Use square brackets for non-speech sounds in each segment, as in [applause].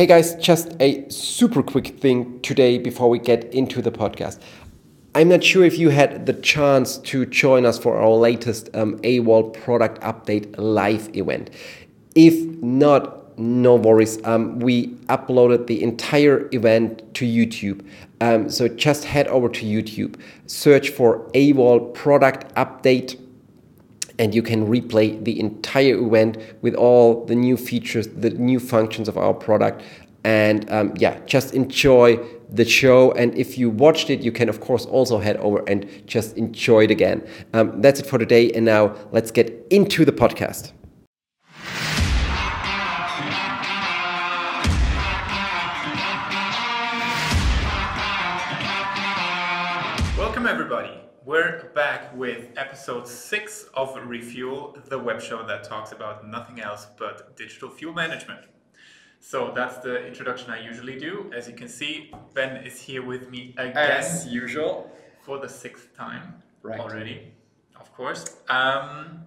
Hey guys, just a super quick thing today before we get into the podcast. I'm not sure if you had the chance to join us for our latest um, AWOL product update live event. If not, no worries. Um, we uploaded the entire event to YouTube. Um, so just head over to YouTube, search for AWOL product update and you can replay the entire event with all the new features, the new functions of our product. And um, yeah, just enjoy the show. And if you watched it, you can, of course, also head over and just enjoy it again. Um, that's it for today. And now let's get into the podcast. We're back with episode six of Refuel, the web show that talks about nothing else but digital fuel management. So that's the introduction I usually do. As you can see, Ben is here with me again As usual. for the sixth time Right. already, of course. Um,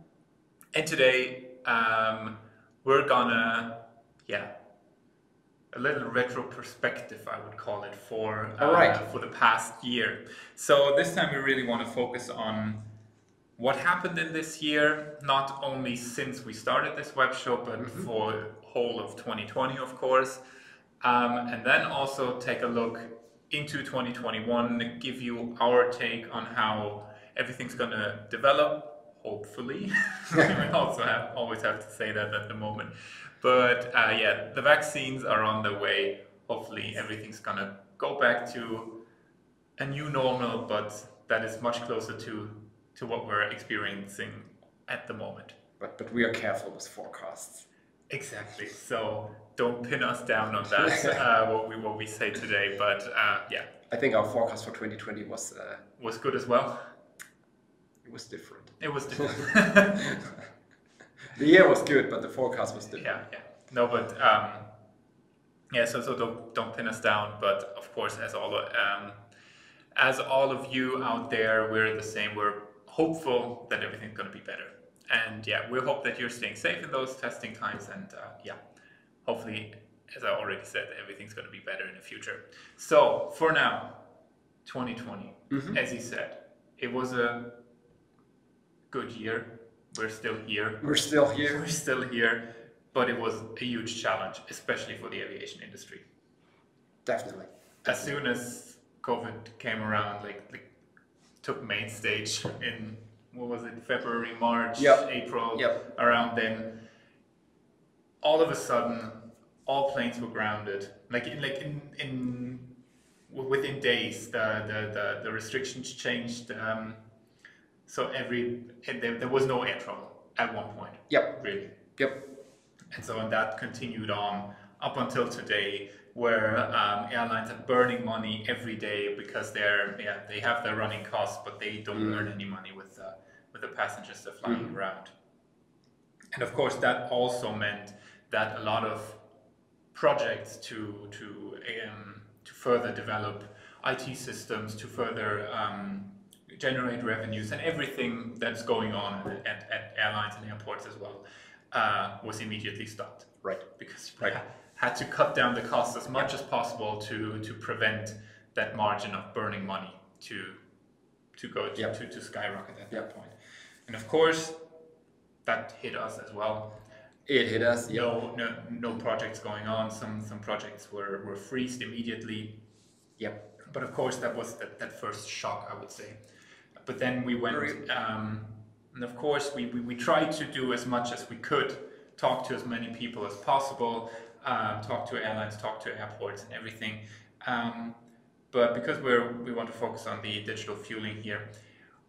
and today um, we're gonna, yeah, a little retro perspective, I would call it, for uh, right. for the past year. So this time we really want to focus on what happened in this year, not only since we started this web show, but Mm-hmm. for whole of 2020, of course, um, and then also take a look into 2021, give you our take on how everything's going to develop. Hopefully, [laughs] we [laughs] also have, always have to say that at the moment. But uh, yeah, the vaccines are on the way. Hopefully, everything's going to go back to a new normal, but that is much closer to to what we're experiencing at the moment. But, but we are careful with forecasts. Exactly. So don't pin us down on that. [laughs] uh, what we what we say today, but uh, yeah, I think our forecast for 2020 was uh, was good as well. it was different. It was [laughs] different. [laughs] The year was good, but the forecast was different. yeah, yeah. No, but um, yeah. So so don't don't pin us down. But of course, as all um, as all of you out there, we're the same. We're hopeful that everything's going to be better. And yeah, we hope that you're staying safe in those testing times. And uh, yeah, hopefully, as I already said, everything's going to be better in the future. So for now, 2020, as he said, it was a good year. We're still here. We're still here. [laughs] We're still here, but it was a huge challenge, especially for the aviation industry. Definitely. As soon as COVID came around, like, like took main stage in what was it, February, March, Yep. April, Yep. around then. All of a sudden, all planes were grounded. Like in like in in within days, the the the, the restrictions changed. Um, so every and there, there was no air travel at one point. Yep. Really. Yep. And so, and that continued on up until today, where um, airlines are burning money every day because they're yeah they have their running costs, but they don't earn any money with the with the passengers they're flying around. And of course, that also meant that a lot of projects to to um, to further develop IT systems, to further um, generate revenues, and everything that's going on at, at airlines and airports as well uh, was immediately stopped Right. because Right. had to cut down the costs as much as possible to to prevent that margin of burning money to to go to, Yep. to, to skyrocket at Yep. that point. And of course, that hit us as well. It hit us. Yep. No, no, no projects going on. Some some projects were were freezed immediately. Yep. But of course, that was that, that first shock, I would say. But then we went, um, and of course, we, we, we tried to do as much as we could, talk to as many people as possible, uh, talk to airlines, talk to airports, and everything. Um, but because we're we want to focus on the digital fueling here,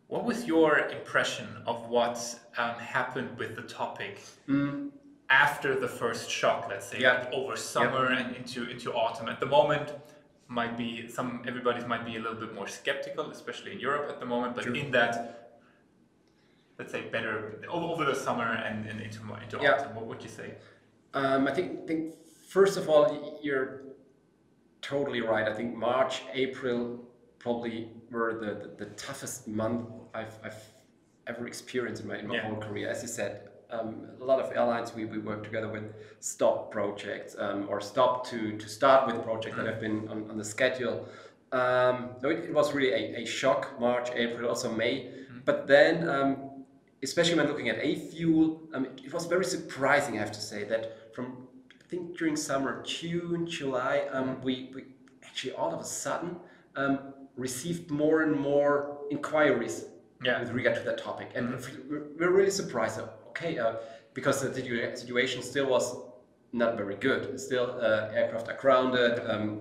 what was your impression of what um, happened with the topic after the first shock? Let's say, Mm. Yeah. like over summer and into into autumn. At the moment, might be some everybody's might be a little bit more skeptical, especially in Europe at the moment. But in that, let's say, better over, the summer and, and into into Yeah. autumn, what would you say? Um, I think, think first of all, you're totally right. I think March, April probably were the, the, the toughest month I've, I've ever experienced in my, in my Yeah. whole career. As you said, um, a lot of airlines we, we work together with stop projects um, or stop to, to start with projects that have been on, on the schedule. Um, no, it, it, was really a, a shock, March, April, also May. Mm-hmm. But then, um, especially when looking at aFuel, um, it, it was very surprising, I have to say, that from I think during summer, June, July, um, we, we actually all of a sudden um, received more and more inquiries yeah. with regard to that topic. And mm-hmm. we're really surprised. Okay, uh, because the situation still was not very good. Still, uh, aircraft are grounded. Um,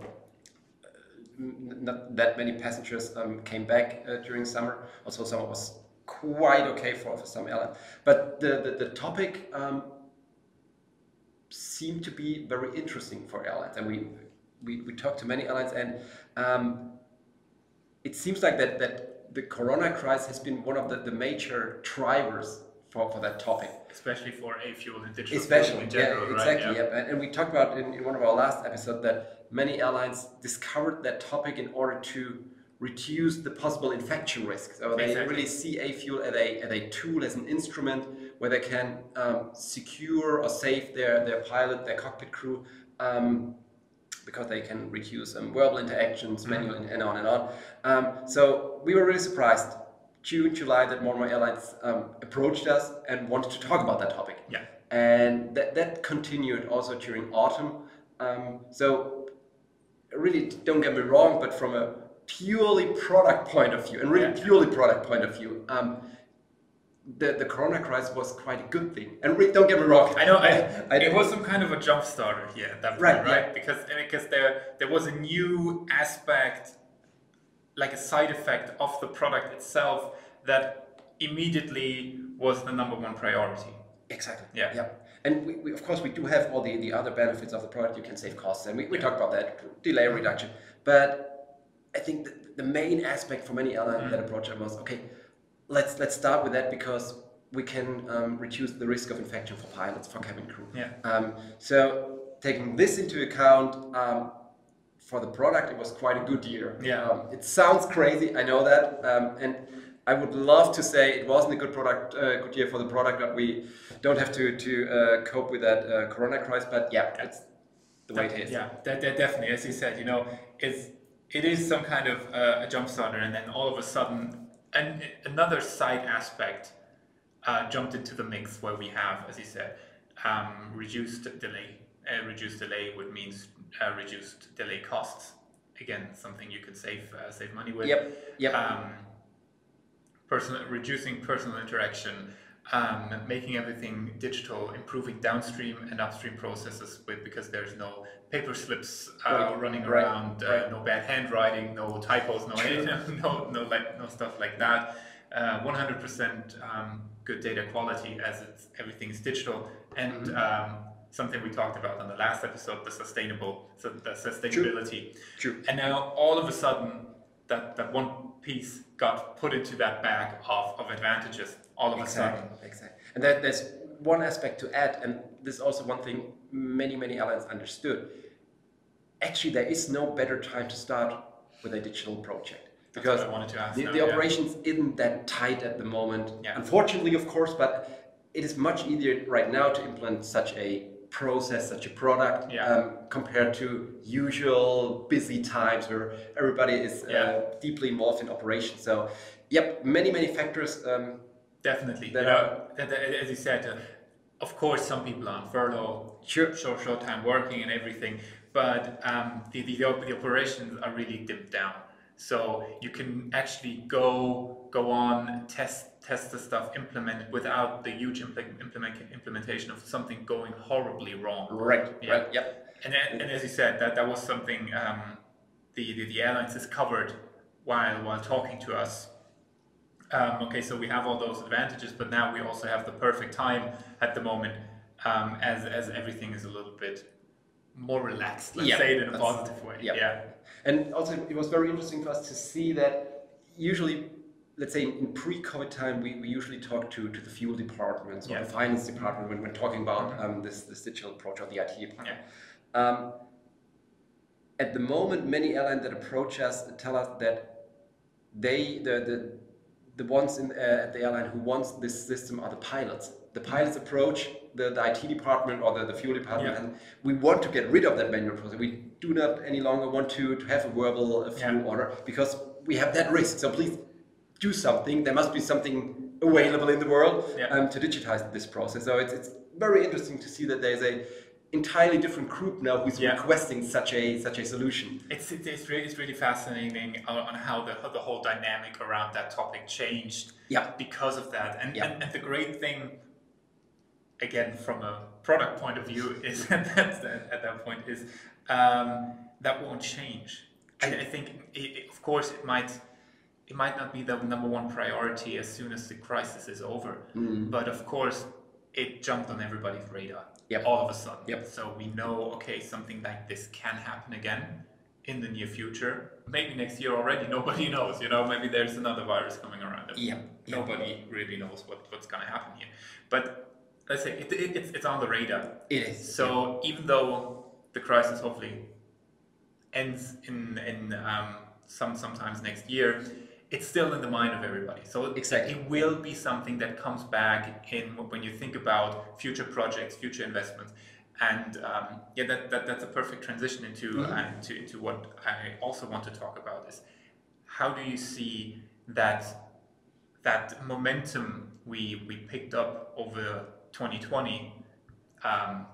not that many passengers um, came back uh, during summer. Also, summer was quite okay for, for some airlines. But the, the, the topic um, seemed to be very interesting for airlines. And we, we, we talked to many airlines, and um, it seems like that, that the corona crisis has been one of the, the major drivers for, for that topic. Especially for aFuel and digital Especially, in general, yeah, exactly. Right? Yeah. And, and, we talked about in, in one of our last episodes that many airlines discovered that topic in order to reduce the possible infection risks. So they exactly. really see aFuel as a, as a tool, as an instrument where they can um, secure or save their, their pilot, their cockpit crew, um, because they can reduce um, verbal interactions, mm-hmm. and, and on and on. Um, so we were really surprised June, July that more and more airlines um, approached us and wanted to talk about that topic. Yeah. And that, that continued also during autumn. Um, so really, don't get me wrong, but from a purely product point of view, and really yeah. purely product point of view, um, the, the corona crisis was quite a good thing. And really, don't get me wrong. I know I, [laughs] I it was some kind of a jump starter here at that point, right? right? Yeah. Because because there there was a new aspect like a side effect of the product itself that immediately was the number one priority. Exactly. Yeah. Yeah. And we, we, of course, we do have all the, the other benefits of the product. You can save costs, and we, we yeah. talked about that delay reduction. But I think the, the main aspect for many airlines mm. that approach it was okay. Let's let's start with that because we can um, reduce the risk of infection for pilots, for cabin crew. Yeah. Um, so taking this into account, um, for the product, it was quite a good year. Yeah. Um, it sounds crazy, I know that, um, and I would love to say it wasn't a good product, uh, good year for the product, but we don't have to to uh, cope with that uh, Corona crisis. But yeah, that's the way that, it is. Yeah, that, that definitely, as you said, you know, it's it is some kind of uh, a jump starter, and then all of a sudden, an, another side aspect uh, jumped into the mix where we have, as you said, um, reduced delay. Uh, reduced delay would means uh, reduced delay costs. Again, something you could save uh, save money with. Yep. Yep. Um, personal, reducing personal interaction, um, making everything digital, improving downstream and upstream processes with because there's no paper slips uh, right. running right. around, uh, right. no bad handwriting, no typos, no [laughs] [laughs] no no like no stuff like that. 100% uh, um, good data quality as it's everything is digital and. Mm-hmm. Something we talked about on the last episode, the sustainable, so the sustainability. True. True. And now all of a sudden, that, that one piece got put into that bag of, of advantages all of exactly. a sudden. Exactly. And that, there's one aspect to add, and this is also one thing many, many airlines understood. Actually, there is no better time to start with a digital project because the, now, the yeah. operations isn't that tight at the moment. Yeah. Unfortunately, of course, but it is much easier right now to implement such a process such a product yeah. um, compared to usual busy times where everybody is uh, yeah. uh, deeply involved in operations. So, yep, many many factors. Um, Definitely, that you know, as you said, uh, of course, some people are on furlough, sure. short short time working and everything, but um, the, the the operations are really dipped down. So you can actually go go on test test the stuff, implement it without the huge implement, implementation of something going horribly wrong. Right. Yeah. Right. Yep. And, and as you said, that that was something um, the, the the airlines discovered while while talking to us. Um, okay, so we have all those advantages, but now we also have the perfect time at the moment, um, as as everything is a little bit more relaxed. Let's say it in a positive way. Yep. Yeah. And also, it was very interesting for us to see that usually, let's say in pre-COVID time, we, we usually talk to, to the fuel departments or yeah. the finance department when we're talking about um, this, this digital approach or the IT department. Yeah. Um, at the moment, many airlines that approach us tell us that they, the, the, the ones in, uh, at the airline who wants this system are the pilots the pilots approach the, the IT department or the, the fuel department, Yeah. and we want to get rid of that manual process. We do not any longer want to, to have a verbal fuel Yeah. order because we have that risk. So please do something. There must be something available in the world Yeah. um, to digitize this process. So it's, it's very interesting to see that there's a entirely different group now who's Yeah. requesting such a such a solution. It's, it's, it's, really, it's really fascinating on, on how the, the whole dynamic around that topic changed Yeah. because of that. And, Yeah. and, and the great thing, again, from a product point of view, is [laughs] at that, at that point, is um, that won't change. I, I think, it, of course, it might. It might not be the number one priority as soon as the crisis is over, Mm. but of course, it jumped on everybody's radar Yep. all of a sudden. Yep. So we know, okay, something like this can happen again in the near future. Maybe next year already. [laughs] Nobody knows. You know, maybe there's another virus coming around. yeah. Nobody really knows what, what's going to happen here. But let's say it, it, it's, it's on the radar. It is. So even though the crisis hopefully ends in in um, some sometimes next year, it's still in the mind of everybody. So Exactly. it will be something that comes back in when you think about future projects, future investments. And um, yeah, that, that, that's a perfect transition into, Mhm. uh, into, into what I also want to talk about is how do you see that that momentum we, we picked up over 2020 um,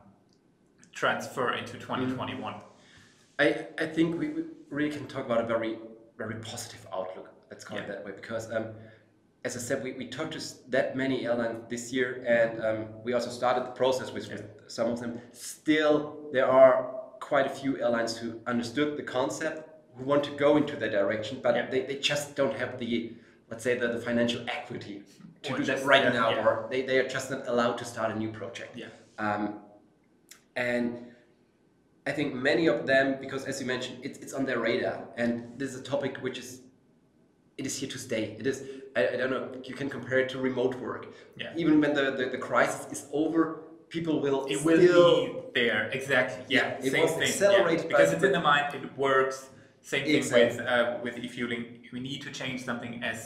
transfer into 2021? I, I think we really can talk about a very very positive outlook. Let's call it that way because um, as I said, we, we talked to that many airlines this year, and um, we also started the process with, with some of them. Still, there are quite a few airlines who understood the concept, who want to go into that direction, but Yeah. they, they just don't have the let's say the, the financial equity to Or do that right yeah, now, yeah. or they, they are just not allowed to start a new project. Yeah. Um, and I think many of them, because as you mentioned, it's, it's on their radar, and this is a topic which is it is here to stay. It is I, I don't know. You can compare it to remote work. Yeah. Even when the, the, the crisis is over, people will It will still be there, exactly. Yeah, It same was thing. accelerated yeah. because it's in the mind, it works. Same thing Exactly. with uh, with e-fueling. We need to change something as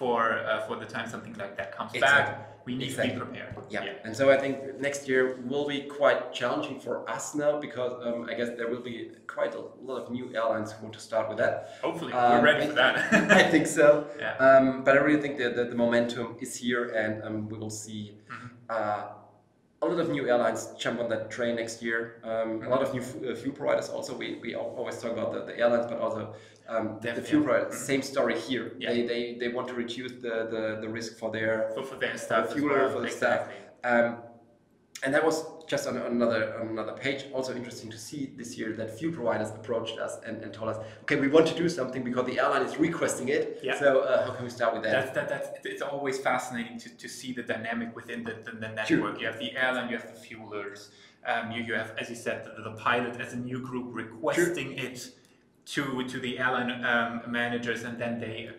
for uh, for the time something like that comes Exactly. back. We need Exactly. to be prepared. Yeah. yeah. and so I think next year will be quite challenging for us now because um, I guess there will be quite a lot of new airlines who want to start with that. Hopefully, Um, we're ready I- for that. [laughs] I think so. Yeah. Um, but I really think that, that the momentum is here, and um, we will see Mm-hmm. uh, a lot of new airlines jump on that train next year. Um, A lot of new uh, fuel providers also. We, we always talk about the, the airlines, but also um, the fuel providers. Same story here. Mm-hmm. Yeah. They, they, they want to reduce the, the, the risk for their for, for their staff, as fueler, well. for the exactly. staff. Um, and that was just on another on another page. Also interesting to see this year that fuel providers approached us and, and told us, okay, we want to do something because the airline is requesting it. Yeah. So uh, how can we start with that? That's, that, that's, it's always fascinating to, to see the dynamic within the, the, the network. You have the airline, you have the fuelers, um, you, you have, as you said, the, the pilot as a new group requesting it to to the airline um, managers, and then they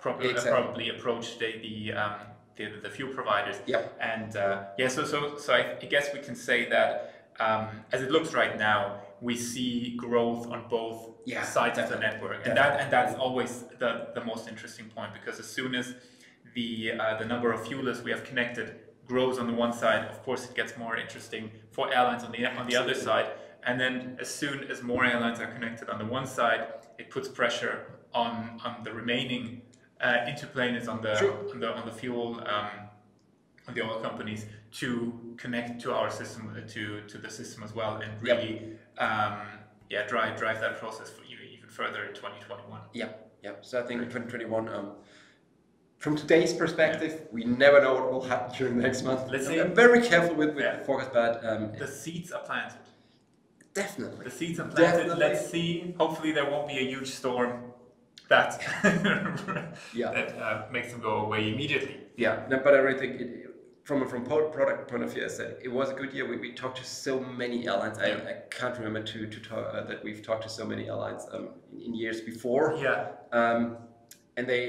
probably, Exactly. probably approach the the, um, the the fuel providers. Yep. And uh, yeah, so so so I, I guess we can say that um, as it looks right now, we see growth on both Yeah, sides of the network, and that and that's always the, the most interesting point because as soon as the uh, the number of fuelers we have connected grows on the one side, of course it gets more interesting for airlines on the on the other side, and then as soon as more airlines are connected on the one side, it puts pressure on on the remaining uh, interplaners on the Sure. on the on the fuel. Um, on the oil companies to connect to our system uh, to to the system as well and Yep. really um, yeah drive drive that process for you even further in 2021 Yeah, yeah. So I think 2021. Um, from today's perspective, we never know what will happen during the next month. Let's. I'm very careful with, with Yeah. the forecast, but um, the seeds are planted definitely. the seeds are planted Definitely. let's see hopefully there won't be a huge storm that [laughs] Yeah. that uh, makes them go away immediately Yeah, no, but I really think it, from a from product point of view, as I said it was a good year. We, we talked to so many airlines. I, Yeah. I can't remember to to talk, uh, that we've talked to so many airlines um, in, in years before. yeah Um, and they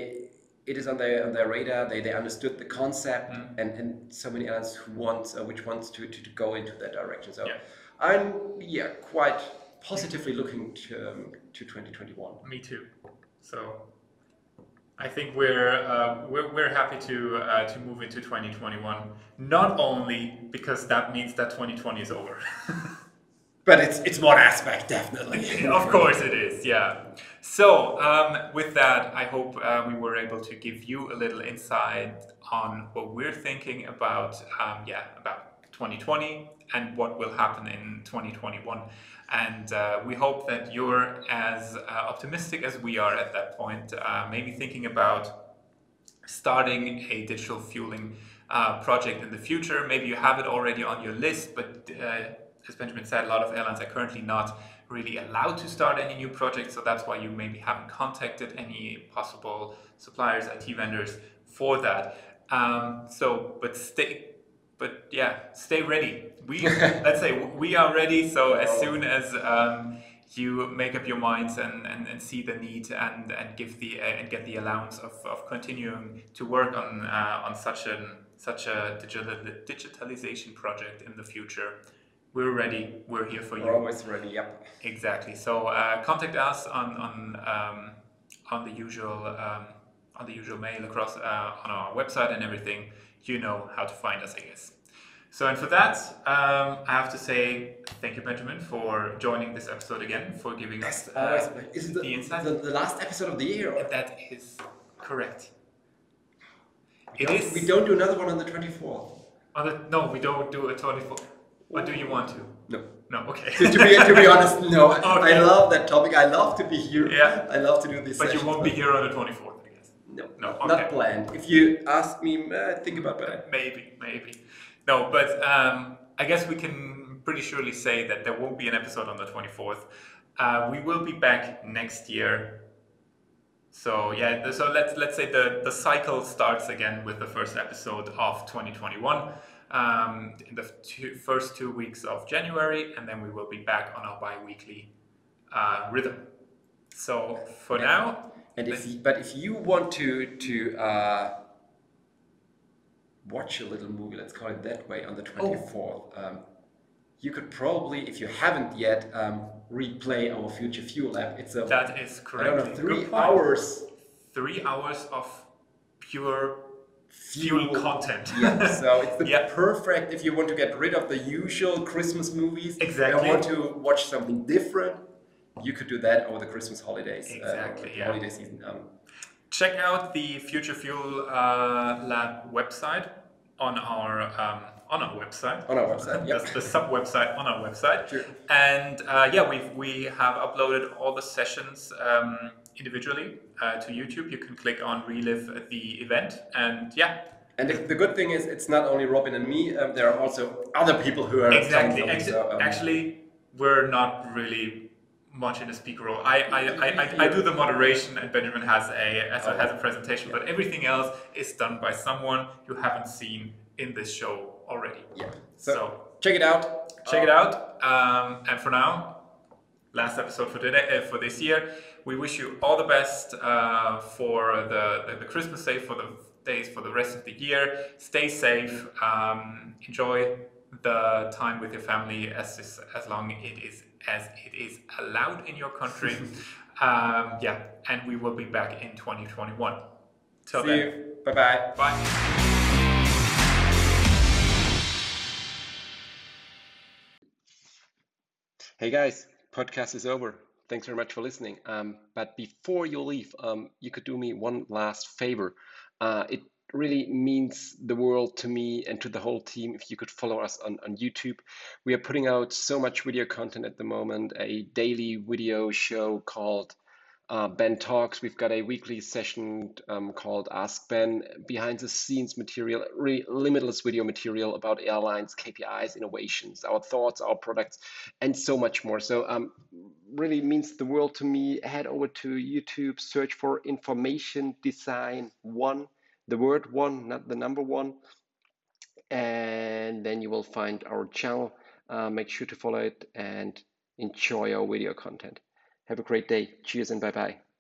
it is on their on their radar. They they understood the concept, Mm. and, and so many airlines who wants uh, which wants to, to, to go into that direction. So Yeah. I'm yeah quite positively looking to um, to 2021. me too so I think we're, uh, we're, we're happy to, uh, to move into 2021, not only because that means that 2020 is over. [laughs] but it's, it's one aspect, definitely. [laughs] of course it is, yeah. So, um, with that, I hope uh, we were able to give you a little insight on what we're thinking about, um, yeah, about 2020 and what will happen in 2021. And uh, we hope that you're as uh, optimistic as we are at that point, uh, maybe thinking about starting a digital fueling uh, project in the future. Maybe you have it already on your list, but uh, as Benjamin said, a lot of airlines are currently not really allowed to start any new projects. So that's why you maybe haven't contacted any possible suppliers, IT vendors for that. Um, so, but stay, but yeah, stay ready. We let's say we are ready. So as soon as um, you make up your minds and, and, and see the need and, and give the uh, and get the allowance of, of continuing to work on uh, on such an such a digital digitalization project in the future. We're ready. We're here for you. We're always ready. Yep. Exactly. So uh, contact us on on um, on the usual um, on the usual mail across uh, on our website and everything you know how to find us, I guess. So, and for that, um, I have to say thank you, Benjamin, for joining this episode again, for giving us uh, is the, the insight. The, the, last episode of the year? Or? That is correct. It we is. We don't do another one on the 24th. On the, no, we don't do a 24th. Or do you want to? No. No, okay. to, to, be, to be honest, no. [laughs] Okay. I love that topic. I love to be here. Yeah. I love to do this. But sessions, you won't be here on the 24th. No, no, okay. not planned. If you ask me, uh, think about that. Maybe, maybe. No, but um, I guess we can pretty surely say that there won't be an episode on the 24th. Uh, we will be back next year. So yeah, so let's let's say the the cycle starts again with the first episode of 2021 um, in the two, first two weeks of January, and then we will be back on our bi-weekly uh, rhythm. So for yeah. now, and if but if you want to to uh, watch a little movie, let's call it that way, on the twenty fourth, oh. um, you could probably, if you haven't yet, um, replay our Future Fuel app. It's a that is correct. I don't know, three hours. Three hours of pure fuel, fuel content. yeah, so [laughs] it's the yeah. perfect if you want to get rid of the usual Christmas movies. Exactly. And want to watch something different you could do that over the Christmas holidays. Uh, exactly. Uh, yeah. Holiday season. Um, Check out the Future Fuel uh, Lab website on our um, on our website. On our website, yeah. [laughs] the, the sub website on our website. Sure. And uh, yeah, we we have uploaded all the sessions um, individually uh, to YouTube. You can click on relive the event, and yeah. And the, the good thing is, it's not only Robin and me. Um, there are also other people who are exactly. Ex- so, um, actually, we're not really much in a speaker role. I, I, I, I, do the moderation and Benjamin has a, has a, has a presentation, but everything else is done by someone you haven't seen in this show already. Yeah. So, so check it out. Check it out. Um, and for now, last episode for today uh, for this year. We wish you all the best uh, for the, the, the Christmas day, for the days, for the rest of the year. Stay safe. Um, enjoy the time with your family as as long it is as it is allowed in your country. [laughs] um, yeah, and we will be back in 2021. Till See then. you. Bye-bye. Bye. Hey guys, podcast is over. Thanks very much for listening. Um, but before you leave, um, you could do me one last favor. Uh, it really means the world to me and to the whole team if you could follow us on, on YouTube. We are putting out so much video content at the moment, a daily video show called uh, Ben Talks. We've got a weekly session um, called Ask Ben, behind the scenes material, really limitless video material about airlines, KPIs, innovations, our thoughts, our products, and so much more. So, um, really means the world to me. Head over to YouTube, search for Information Design One the word one, not the number one. And then you will find our channel. Uh, make sure to follow it and enjoy our video content. Have a great day. Cheers and bye bye.